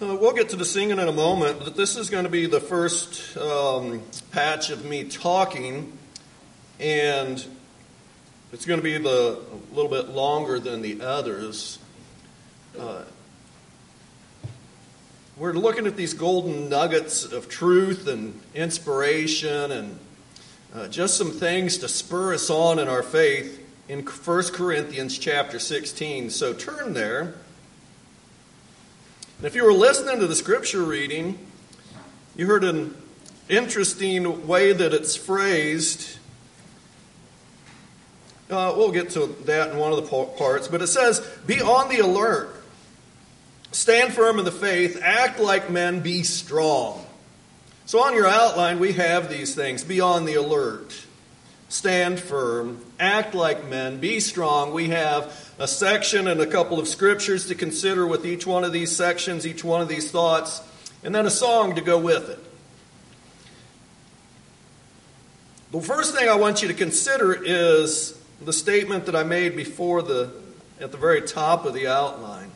Uh, we'll get to the singing in a moment, but this is going to be the first um, patch of me talking, and it's going to be the, a little bit longer than the others. Uh, we're looking at these golden nuggets of truth and inspiration and uh, just some things to spur us on in our faith in 1 Corinthians chapter 16. So turn there. And if you were listening to the scripture reading, you heard an interesting way that it's phrased. Uh, we'll get to that in one of the parts, but it says, Be on the alert, stand firm in the faith, act like men, be strong. So on your outline, we have these things. Be on the alert, stand firm, act like men, be strong. We have a section and a couple of scriptures to consider with each one of these sections, each one of these thoughts, and then a song to go with it. The first thing I want you to consider is the statement that I made before the at the very top of the outline.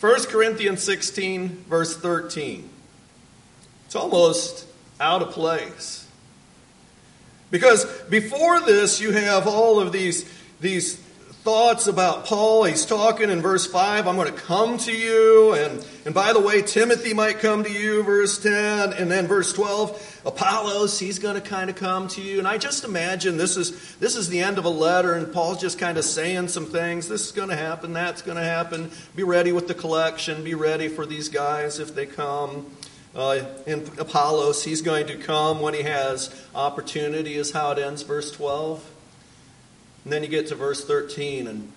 1 Corinthians 16 verse 13. It's almost out of place. Because before this you have all of these these thoughts about Paul. He's talking in verse 5, I'm going to come to you. And, and by the way, Timothy might come to you, verse 10. And then verse 12, Apollos, he's going to kind of come to you. And I just imagine this is, this is the end of a letter, and Paul's just kind of saying some things. This is going to happen, that's going to happen. Be ready with the collection, be ready for these guys if they come. Uh, in Apollos, he's going to come when he has opportunity, is how it ends, verse 12. And then you get to verse 13, and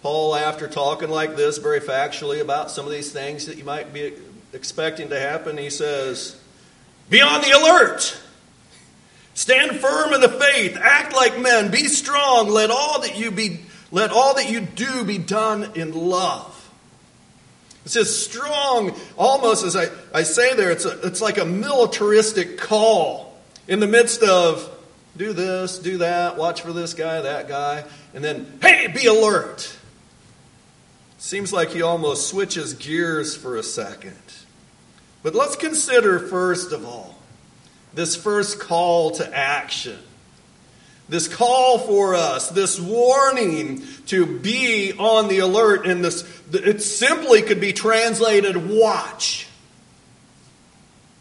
Paul, after talking like this very factually about some of these things that you might be expecting to happen, he says, Be on the alert. Stand firm in the faith. Act like men. Be strong. Let all that you be let all that you do be done in love. It says strong, almost as I, I say there, it's, a, it's like a militaristic call in the midst of do this, do that, watch for this guy, that guy, and then, hey, be alert. Seems like he almost switches gears for a second. But let's consider, first of all, this first call to action. This call for us, this warning to be on the alert, and this, it simply could be translated watch.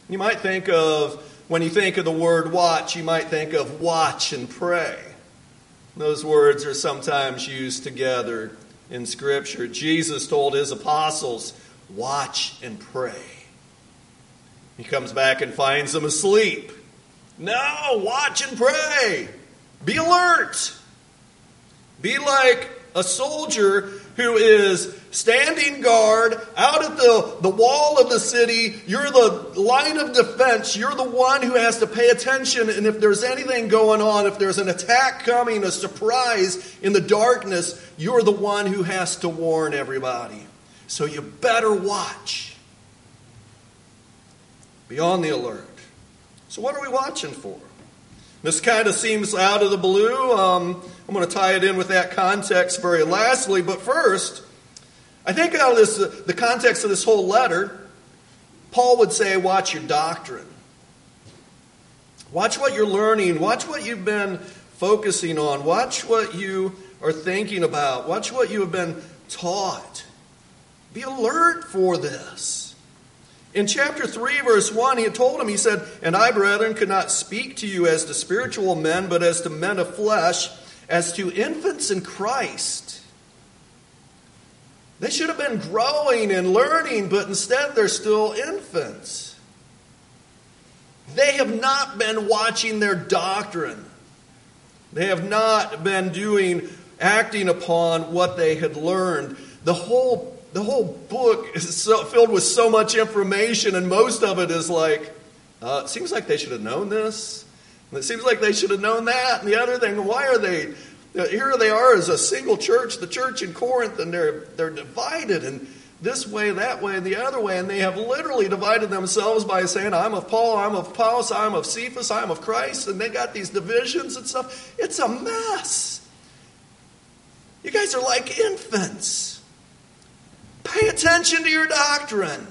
You might think of when you think of the word watch, you might think of watch and pray. Those words are sometimes used together in Scripture. Jesus told his apostles, Watch and pray. He comes back and finds them asleep. No, watch and pray. Be alert. Be like a soldier who is standing guard out at the, the wall of the city. You're the line of defense. You're the one who has to pay attention. And if there's anything going on, if there's an attack coming, a surprise in the darkness, you're the one who has to warn everybody. So you better watch. Be on the alert. So, what are we watching for? This kind of seems out of the blue. Um, I'm going to tie it in with that context very lastly. But first, I think out of this, the context of this whole letter, Paul would say, watch your doctrine. Watch what you're learning. Watch what you've been focusing on. Watch what you are thinking about. Watch what you have been taught. Be alert for this. In chapter 3, verse 1, he had told him, he said, And I, brethren, could not speak to you as to spiritual men, but as to men of flesh, as to infants in Christ. They should have been growing and learning, but instead they're still infants. They have not been watching their doctrine. They have not been doing, acting upon what they had learned. The whole the whole book is so, filled with so much information, and most of it is like, uh, it seems like they should have known this. And it seems like they should have known that. And the other thing, why are they? Uh, here they are as a single church, the church in Corinth, and they're they're divided and this way, that way, and the other way, and they have literally divided themselves by saying, "I'm of Paul, I'm of Apollos, I'm of Cephas, I'm of Christ," and they got these divisions and stuff. It's a mess. You guys are like infants. Pay attention to your doctrine.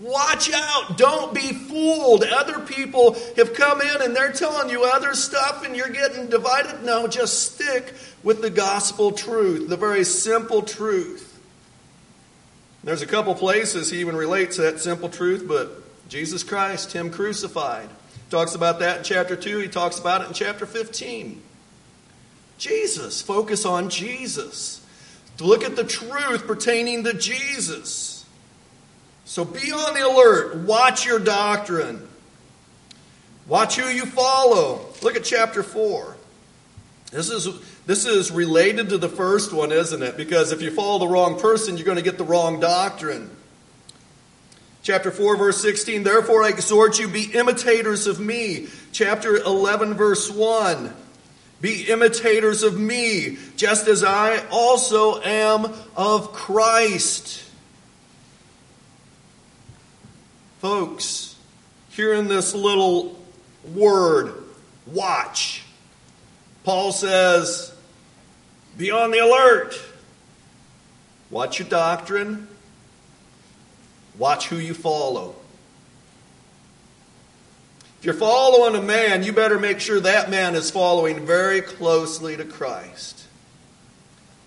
Watch out. Don't be fooled. Other people have come in and they're telling you other stuff and you're getting divided. No, just stick with the gospel truth, the very simple truth. There's a couple places he even relates that simple truth, but Jesus Christ, Him crucified. Talks about that in chapter 2. He talks about it in chapter 15. Jesus. Focus on Jesus. To look at the truth pertaining to Jesus. So be on the alert. Watch your doctrine. Watch who you follow. Look at chapter 4. This is, this is related to the first one, isn't it? Because if you follow the wrong person, you're going to get the wrong doctrine. Chapter 4, verse 16, therefore I exhort you, be imitators of me. Chapter 11, verse 1, be imitators of me, just as I also am of Christ. Folks, here in this little word, watch, Paul says, be on the alert. Watch your doctrine. Watch who you follow. If you're following a man, you better make sure that man is following very closely to Christ.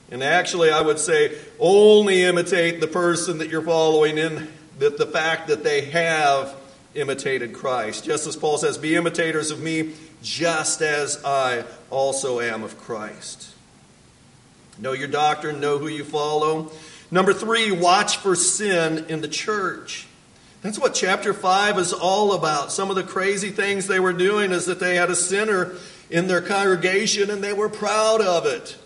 And actually, I would say only imitate the person that you're following in that the fact that they have imitated Christ. Just as Paul says, Be imitators of me, just as I also am of Christ. Know your doctrine, know who you follow. Number three, watch for sin in the church. That's what chapter 5 is all about. Some of the crazy things they were doing is that they had a sinner in their congregation and they were proud of it.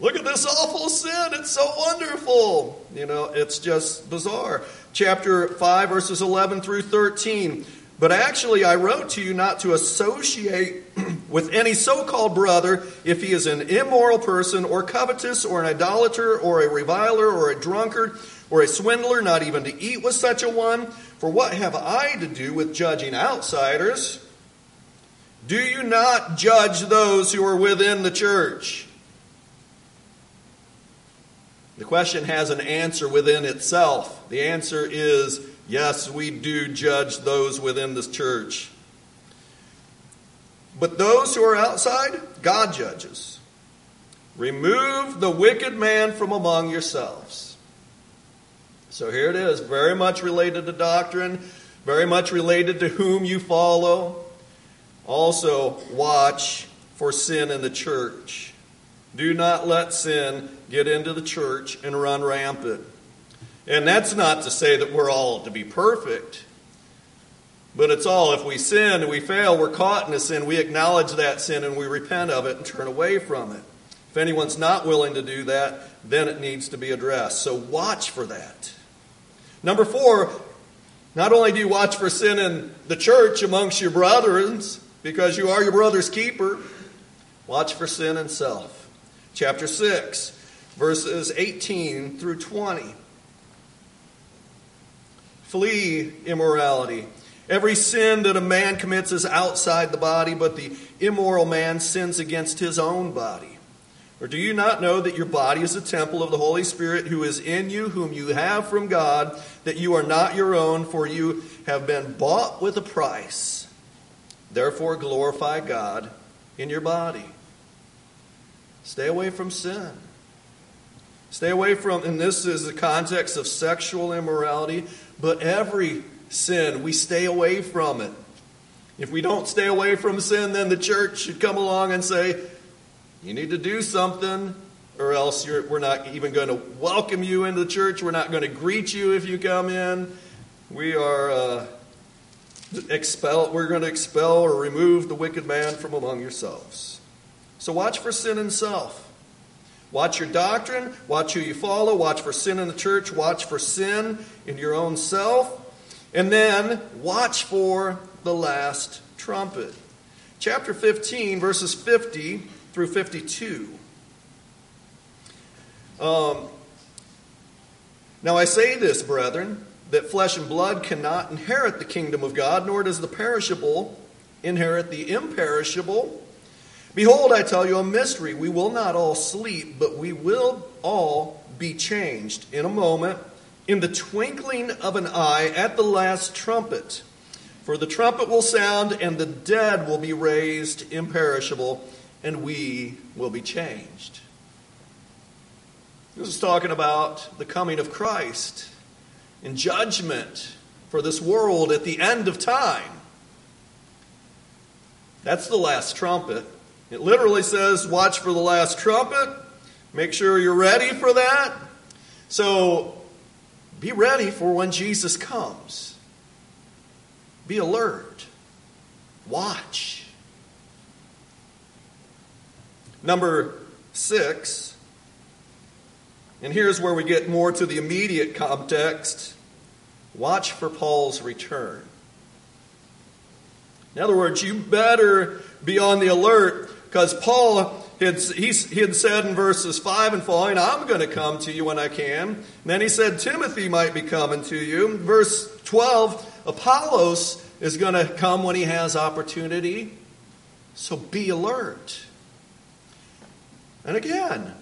Look at this awful sin. It's so wonderful. You know, it's just bizarre. Chapter 5, verses 11 through 13. But actually, I wrote to you not to associate with any so called brother if he is an immoral person, or covetous, or an idolater, or a reviler, or a drunkard or a swindler, not even to eat with such a one. For what have I to do with judging outsiders? Do you not judge those who are within the church? The question has an answer within itself. The answer is yes, we do judge those within the church. But those who are outside, God judges. Remove the wicked man from among yourselves. So here it is, very much related to doctrine, very much related to whom you follow. Also, watch for sin in the church. Do not let sin get into the church and run rampant. And that's not to say that we're all to be perfect. But it's all if we sin and we fail, we're caught in a sin, we acknowledge that sin and we repent of it and turn away from it. If anyone's not willing to do that, then it needs to be addressed. So watch for that. Number four, not only do you watch for sin in the church amongst your brothers, because you are your brother's keeper, watch for sin in self. Chapter 6, verses 18 through 20. Flee immorality. Every sin that a man commits is outside the body, but the immoral man sins against his own body. Or do you not know that your body is a temple of the Holy Spirit who is in you, whom you have from God, that you are not your own, for you have been bought with a price? Therefore, glorify God in your body. Stay away from sin. Stay away from, and this is the context of sexual immorality, but every sin, we stay away from it. If we don't stay away from sin, then the church should come along and say, you need to do something, or else we're not even going to welcome you into the church. We're not going to greet you if you come in. We are uh, expel. We're going to expel or remove the wicked man from among yourselves. So watch for sin in self. Watch your doctrine. Watch who you follow. Watch for sin in the church. Watch for sin in your own self. And then watch for the last trumpet. Chapter 15, verses 50 through 52. Um, now I say this, brethren, that flesh and blood cannot inherit the kingdom of God, nor does the perishable inherit the imperishable. Behold, I tell you a mystery. We will not all sleep, but we will all be changed in a moment, in the twinkling of an eye, at the last trumpet. For the trumpet will sound, and the dead will be raised imperishable, and we will be changed. This is talking about the coming of Christ in judgment for this world at the end of time. That's the last trumpet. It literally says, Watch for the last trumpet. Make sure you're ready for that. So be ready for when Jesus comes. Be alert. Watch. Number six, and here's where we get more to the immediate context watch for Paul's return. In other words, you better be on the alert because Paul had, he, he had said in verses 5 and following, I'm going to come to you when I can. And then he said, Timothy might be coming to you. Verse 12, Apollos is going to come when he has opportunity. So be alert. And again,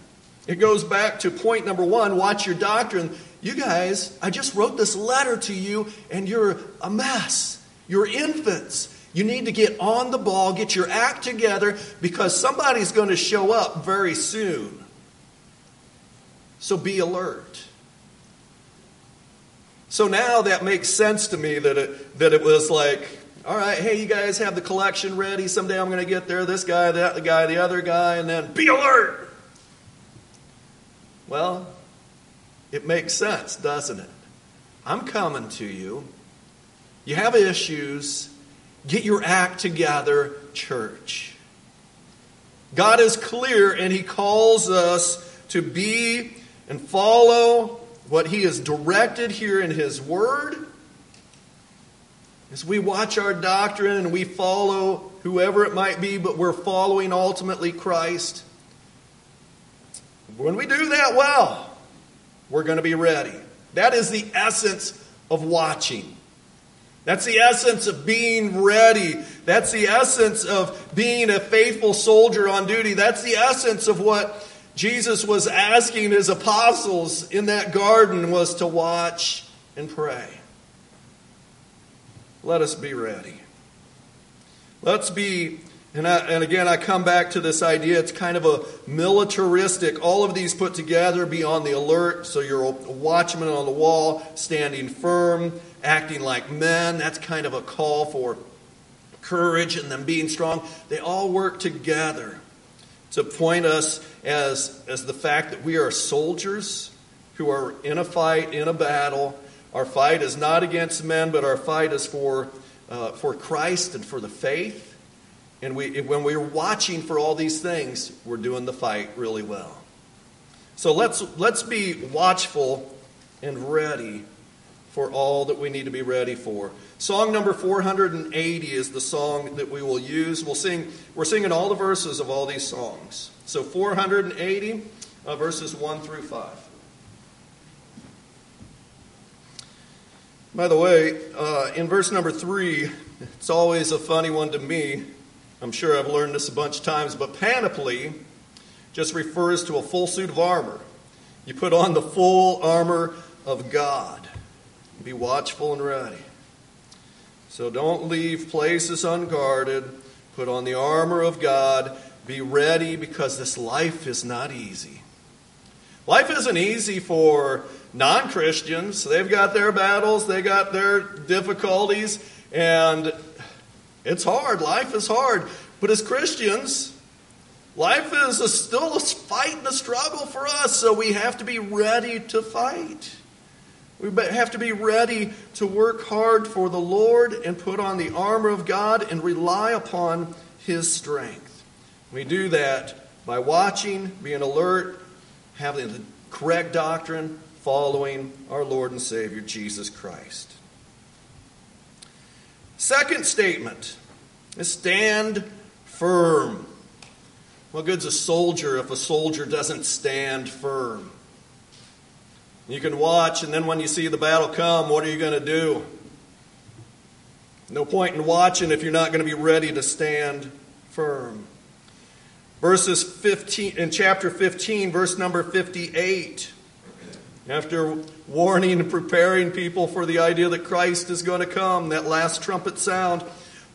it goes back to point number one watch your doctrine. You guys, I just wrote this letter to you, and you're a mess. You're infants. You need to get on the ball, get your act together, because somebody's going to show up very soon. So be alert. So now that makes sense to me that it, that it was like, all right, hey, you guys have the collection ready. Someday I'm going to get there. This guy, that guy, the other guy, and then be alert. Well, it makes sense, doesn't it? I'm coming to you. You have issues. Get your act together, church. God is clear and He calls us to be and follow what He has directed here in His Word. As we watch our doctrine and we follow whoever it might be, but we're following ultimately Christ. When we do that well, we're going to be ready. That is the essence of watching. That's the essence of being ready. That's the essence of being a faithful soldier on duty. That's the essence of what Jesus was asking his apostles in that garden was to watch and pray. Let us be ready. Let's be, and, I, and again, I come back to this idea. It's kind of a militaristic, all of these put together, be on the alert. So you're a watchman on the wall, standing firm, acting like men. That's kind of a call for courage and them being strong. They all work together to point us as, as the fact that we are soldiers who are in a fight, in a battle. Our fight is not against men, but our fight is for, uh, for Christ and for the faith. And we, when we're watching for all these things, we're doing the fight really well. So let's, let's be watchful and ready for all that we need to be ready for. Song number 480 is the song that we will use. We'll sing, we're singing all the verses of all these songs. So 480, uh, verses 1 through 5. By the way, uh, in verse number 3, it's always a funny one to me. I'm sure I've learned this a bunch of times, but panoply just refers to a full suit of armor. You put on the full armor of God. Be watchful and ready. So don't leave places unguarded. Put on the armor of God. Be ready because this life is not easy. Life isn't easy for non Christians. They've got their battles, they got their difficulties, and it's hard. Life is hard. But as Christians, life is a, still a fight and a struggle for us, so we have to be ready to fight. We have to be ready to work hard for the Lord and put on the armor of God and rely upon His strength. We do that by watching, being alert, having the correct doctrine, following our Lord and Savior Jesus Christ. Second statement is stand firm. What good's a soldier if a soldier doesn't stand firm? You can watch, and then when you see the battle come, what are you going to do? No point in watching if you're not going to be ready to stand firm. Verses 15 in chapter 15, verse number 58. After warning and preparing people for the idea that Christ is going to come, that last trumpet sound,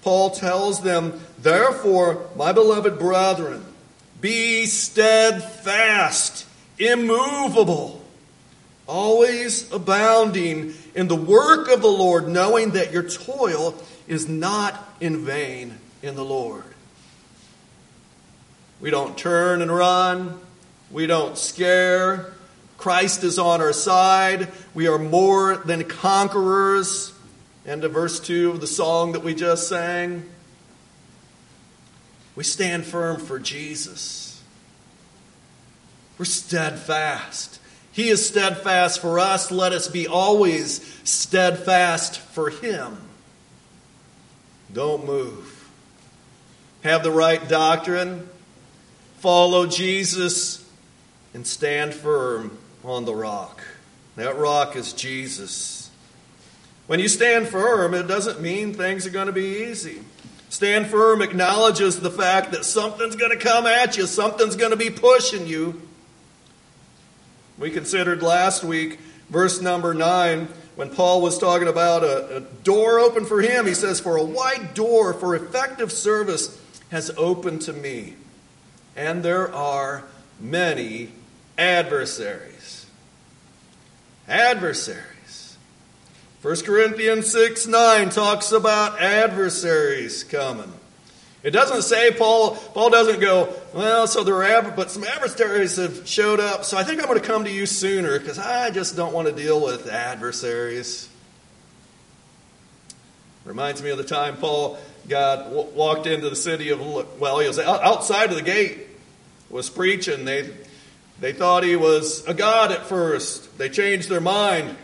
Paul tells them, Therefore, my beloved brethren, be steadfast, immovable, always abounding in the work of the Lord, knowing that your toil is not in vain in the Lord. We don't turn and run. We don't scare. Christ is on our side. We are more than conquerors. End of verse 2 of the song that we just sang. We stand firm for Jesus. We're steadfast. He is steadfast for us. Let us be always steadfast for Him. Don't move. Have the right doctrine. Follow Jesus and stand firm on the rock. That rock is Jesus. When you stand firm, it doesn't mean things are going to be easy. Stand firm acknowledges the fact that something's going to come at you, something's going to be pushing you. We considered last week verse number 9 when Paul was talking about a, a, door open for him. He says, For a wide door for effective service has opened to me, and there are many adversaries. Adversaries. 1 Corinthians 6 9 talks about adversaries coming. It doesn't say Paul. Paul doesn't go. Well, so there are, but some adversaries have showed up. So I think I'm going to come to you sooner because I just don't want to deal with adversaries. Reminds me of the time Paul got walked into the city of. Well, he was outside of the gate, was preaching. They they thought he was a god at first. They changed their mind.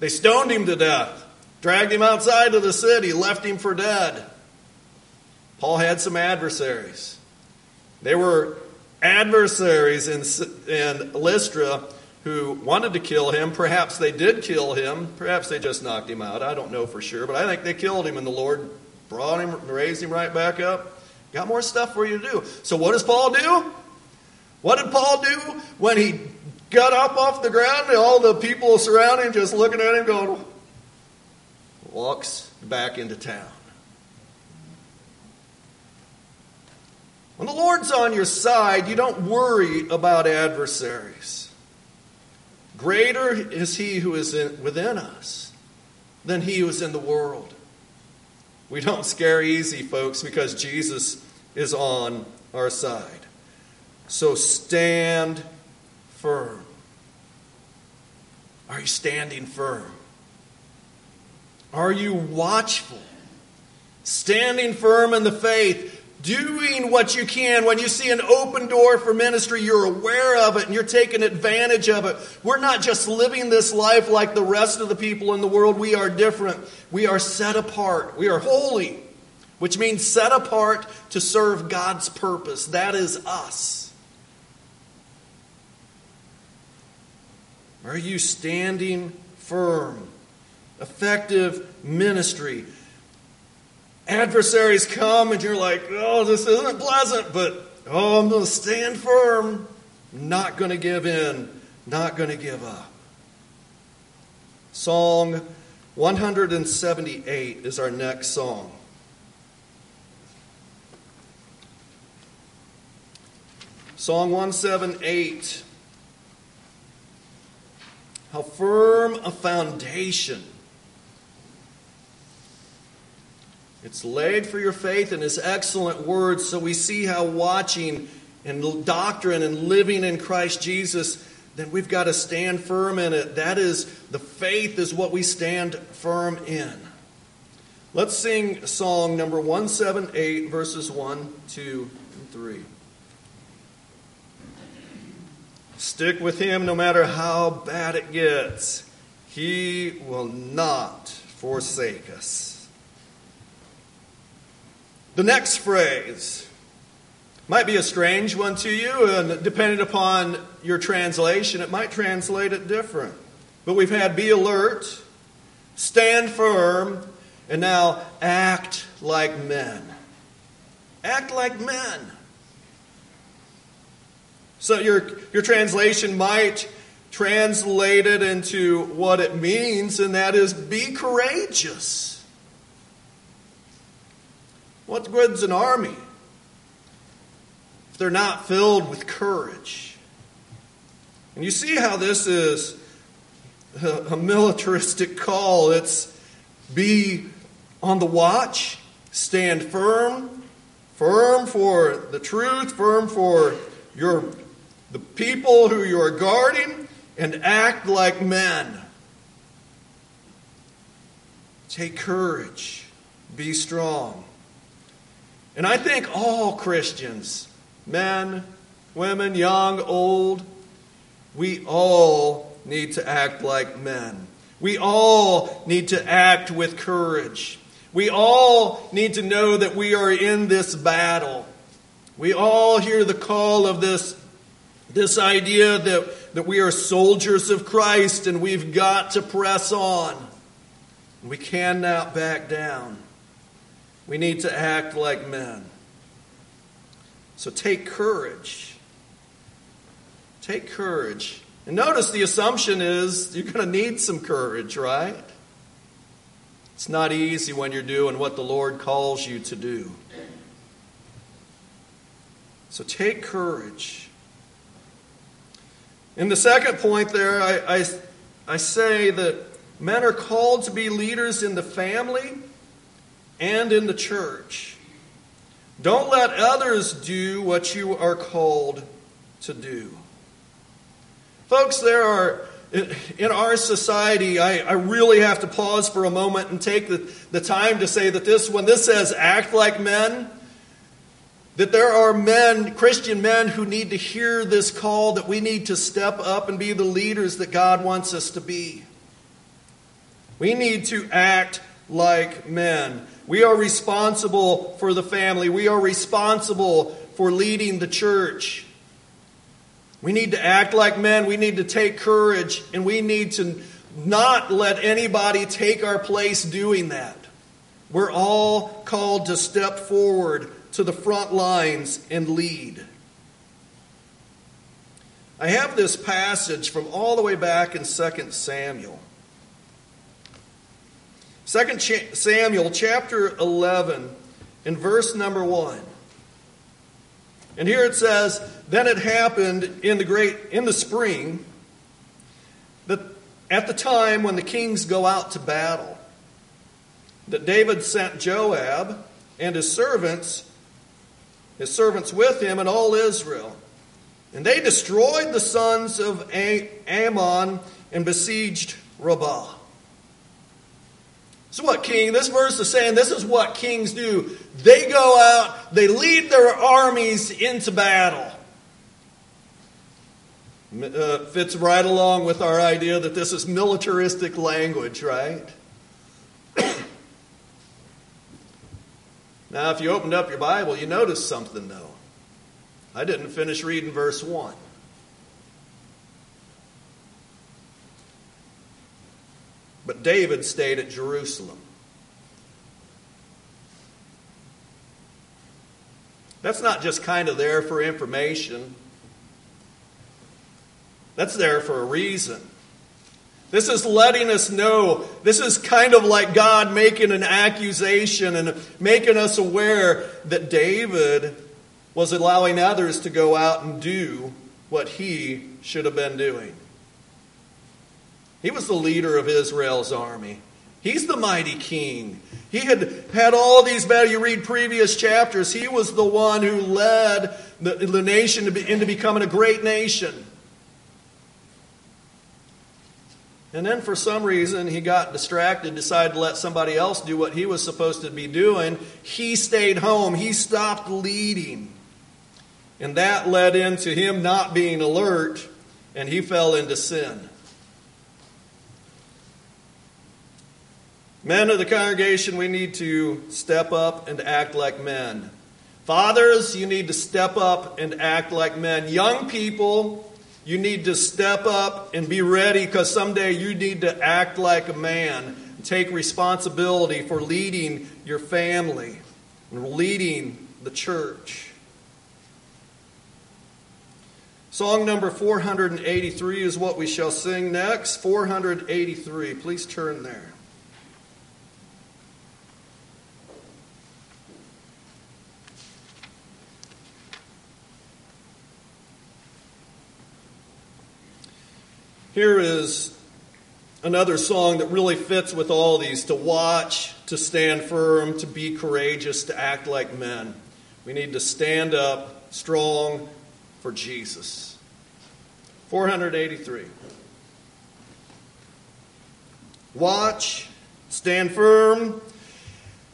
They stoned him to death, dragged him outside of the city, left him for dead. Paul had some adversaries. They were adversaries in, in Lystra who wanted to kill him. Perhaps they did kill him. Perhaps they just knocked him out. I don't know for sure, but I think they killed him, and the Lord brought him, raised him right back up. Got more stuff for you to do. So, what does Paul do? What did Paul do when he got up off the ground and all the people surrounding him just looking at him going, walks back into town. When the Lord's on your side, you don't worry about adversaries. Greater is He who is in, within us than He who is in the world. We don't scare easy, folks, because Jesus is on our side. So stand firm. Are you standing firm? Are you watchful? Standing firm in the faith doing what you can. When you see an open door for ministry, you're aware of it and you're taking advantage of it. We're not just living this life like the rest of the people in the world. We are different. We are set apart. We are holy, which means set apart to serve God's purpose. That is us. Are you standing firm? Effective ministry adversaries come and you're like, oh, this isn't pleasant, but oh, I'm going to stand firm, not going to give in, not going to give up. Song 178 is our next song. Song 178. How firm a foundation It's laid for your faith in His excellent words, so we see how watching and doctrine and living in Christ Jesus, then we've got to stand firm in it. That is, the faith is what we stand firm in. Let's sing song number 178, verses 1, 2, and 3. Stick with Him no matter how bad it gets. He will not forsake us. The next phrase might be a strange one to you, and depending upon your translation, it might translate it different. But we've had be alert, stand firm, and now act like men. Act like men. So your, your translation might translate it into what it means, and that is be courageous. What good's an army if they're not filled with courage? And you see how this is a militaristic call. It's be on the watch, stand firm, firm for the truth, firm for your the people who you are guarding, and act like men. Take courage, be strong. And I think all Christians, men, women, young, old, we all need to act like men. We all need to act with courage. We all need to know that we are in this battle. We all hear the call of this, this idea that, that we are soldiers of Christ and we've got to press on. We cannot back down. We need to act like men. So take courage. Take courage. And notice the assumption is you're going to need some courage, right? It's not easy when you're doing what the Lord calls you to do. So take courage. In the second point, there, I, I, I say that men are called to be leaders in the family and in the church. Don't let others do what you are called to do. Folks, there are in our society, I, I, really have to pause for a moment and take the, the time to say that this, when this says act like men, that there are men, Christian men, who need to hear this call that we need to step up and be the leaders that God wants us to be. We need to act like men. We are responsible for the family, we are responsible for leading the church. We need to act like men. We need to take courage. And we need to not let anybody take our place doing that. We're all called to step forward to the front lines and lead. I have this passage from all the way back in 2 Samuel. 2 Samuel chapter 11 in verse number 1. And here it says, Then it happened in the great in the spring that at the time when the kings go out to battle, that David sent Joab and his servants, his servants with him, and all Israel. And they destroyed the sons of Ammon and besieged Rabbah. So what king? This verse is saying this is what kings do. They go out, they lead their armies into battle. Uh, fits right along with our idea that this is militaristic language, right? Now, if you opened up your Bible, you notice something, though. I didn't finish reading verse 1. But David stayed at Jerusalem. That's not just kind of there for information. That's there for a reason. This is letting us know. This is kind of like God making an accusation and making us aware that David was allowing others to go out and do what he should have been doing. He was the leader of Israel's army. He's the mighty king. He had had all these battles. You read previous chapters. He was the one who led the, the nation into becoming a great nation. And then for some reason, he got distracted, decided to let somebody else do what he was supposed to be doing. He stayed home. He stopped leading. And that led into him not being alert, and he fell into sin. Men of the congregation, we need to step up and act like men. Fathers, you need to step up and act like men. Young people, you need to step up and be ready because someday you need to act like a man. Take responsibility for leading your family and leading the church. Song number 483 is what we shall sing next. 483. Please turn there. Here is another song that really fits with all these to watch, to stand firm, to be courageous, to act like men. We need to stand up strong for Jesus. 483. Watch, stand firm,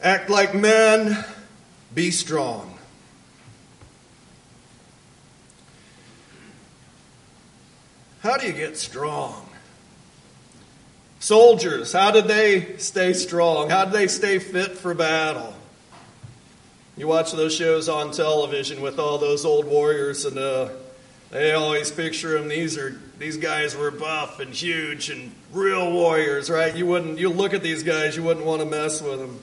act like men, be strong. How do you get strong? Soldiers, how did they stay strong? How did they stay fit for battle? You watch those shows on television with all those old warriors, and uh, they always picture them. These are these guys were buff and huge and real warriors, right? You wouldn't you look at these guys, you wouldn't want to mess with them.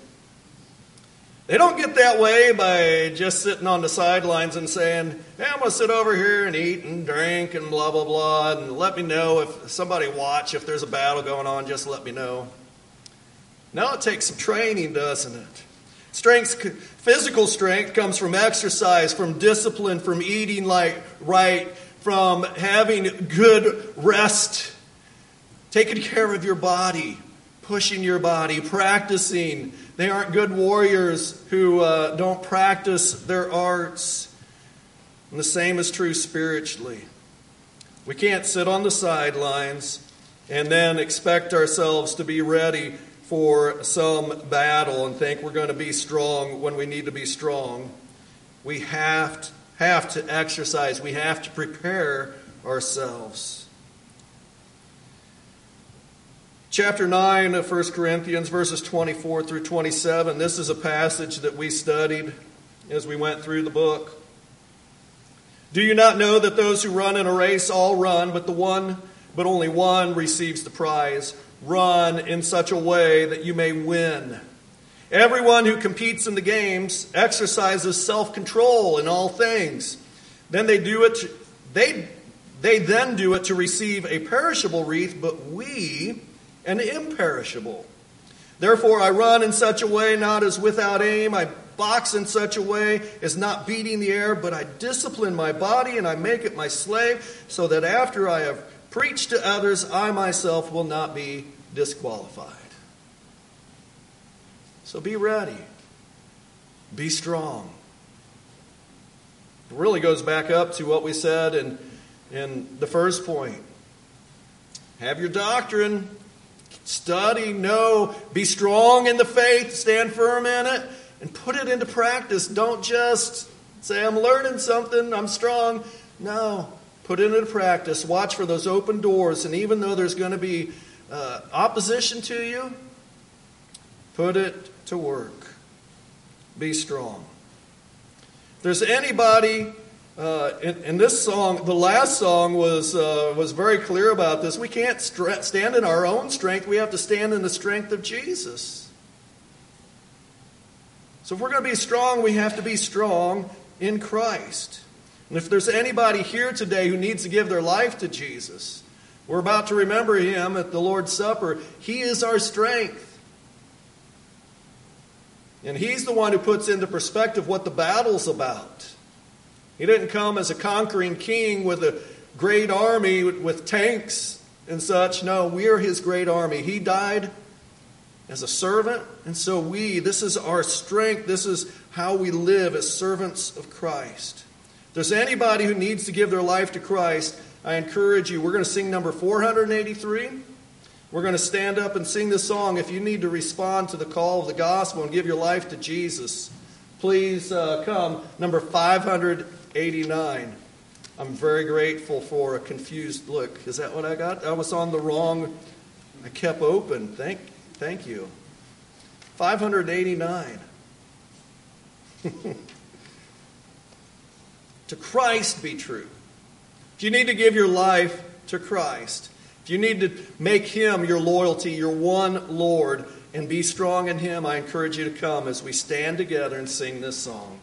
They don't get that way by just sitting on the sidelines and saying, hey, I'm going to sit over here and eat and drink and blah, blah, blah, and let me know if somebody watch, if there's a battle going on, just let me know. Now it takes some training, doesn't it? Strength, physical strength comes from exercise, from discipline, from eating like right, from having good rest, taking care of your body, pushing your body, practicing, they aren't good warriors who uh, don't practice their arts. And the same is true spiritually. We can't sit on the sidelines and then expect ourselves to be ready for some battle and think we're going to be strong when we need to be strong. We have to, have to exercise, we have to prepare ourselves. Chapter 9 of 1 Corinthians, verses 24 through 27. This is a passage that we studied as we went through the book. Do you not know that those who run in a race all run, but the one, but only one receives the prize? Run in such a way that you may win. Everyone who competes in the games exercises self-control in all things. Then they do it to, they they then do it to receive a perishable wreath, but we and imperishable. Therefore, I run in such a way not as without aim. I box in such a way as not beating the air, but I discipline my body and I make it my slave, so that after I have preached to others, I myself will not be disqualified. So be ready, be strong. It really goes back up to what we said in, in the first point. Have your doctrine, Study, know, be strong in the faith, stand firm in it, and put it into practice. Don't just say, I'm learning something, I'm strong. No, put it into practice. Watch for those open doors, and even though there's going to be uh, opposition to you, put it to work. Be strong. If there's anybody uh, in, in, this song, the last song was, uh, was very clear about this. We can't stand in our own strength, we have to stand in the strength of Jesus. So, if we're going to be strong, we have to be strong in Christ. And if there's anybody here today who needs to give their life to Jesus, we're about to remember him at the Lord's Supper. He is our strength. And he's the one who puts into perspective what the battle's about. He didn't come as a conquering king with a great army with tanks and such. No, we are his great army. He died as a servant, and so we, this is our strength. This is how we live as servants of Christ. If there's anybody who needs to give their life to Christ, I encourage you. We're going to sing number 483. We're going to stand up and sing this song. If you need to respond to the call of the gospel and give your life to Jesus, please uh, come. Number 500. 89. I'm very grateful for a confused look. Is that what I got? I was on the wrong. I kept open. Thank, thank you. 589. to Christ be true. If you need to give your life to Christ, if you need to make Him your loyalty, your one Lord, and be strong in Him, I encourage you to come as we stand together and sing this song.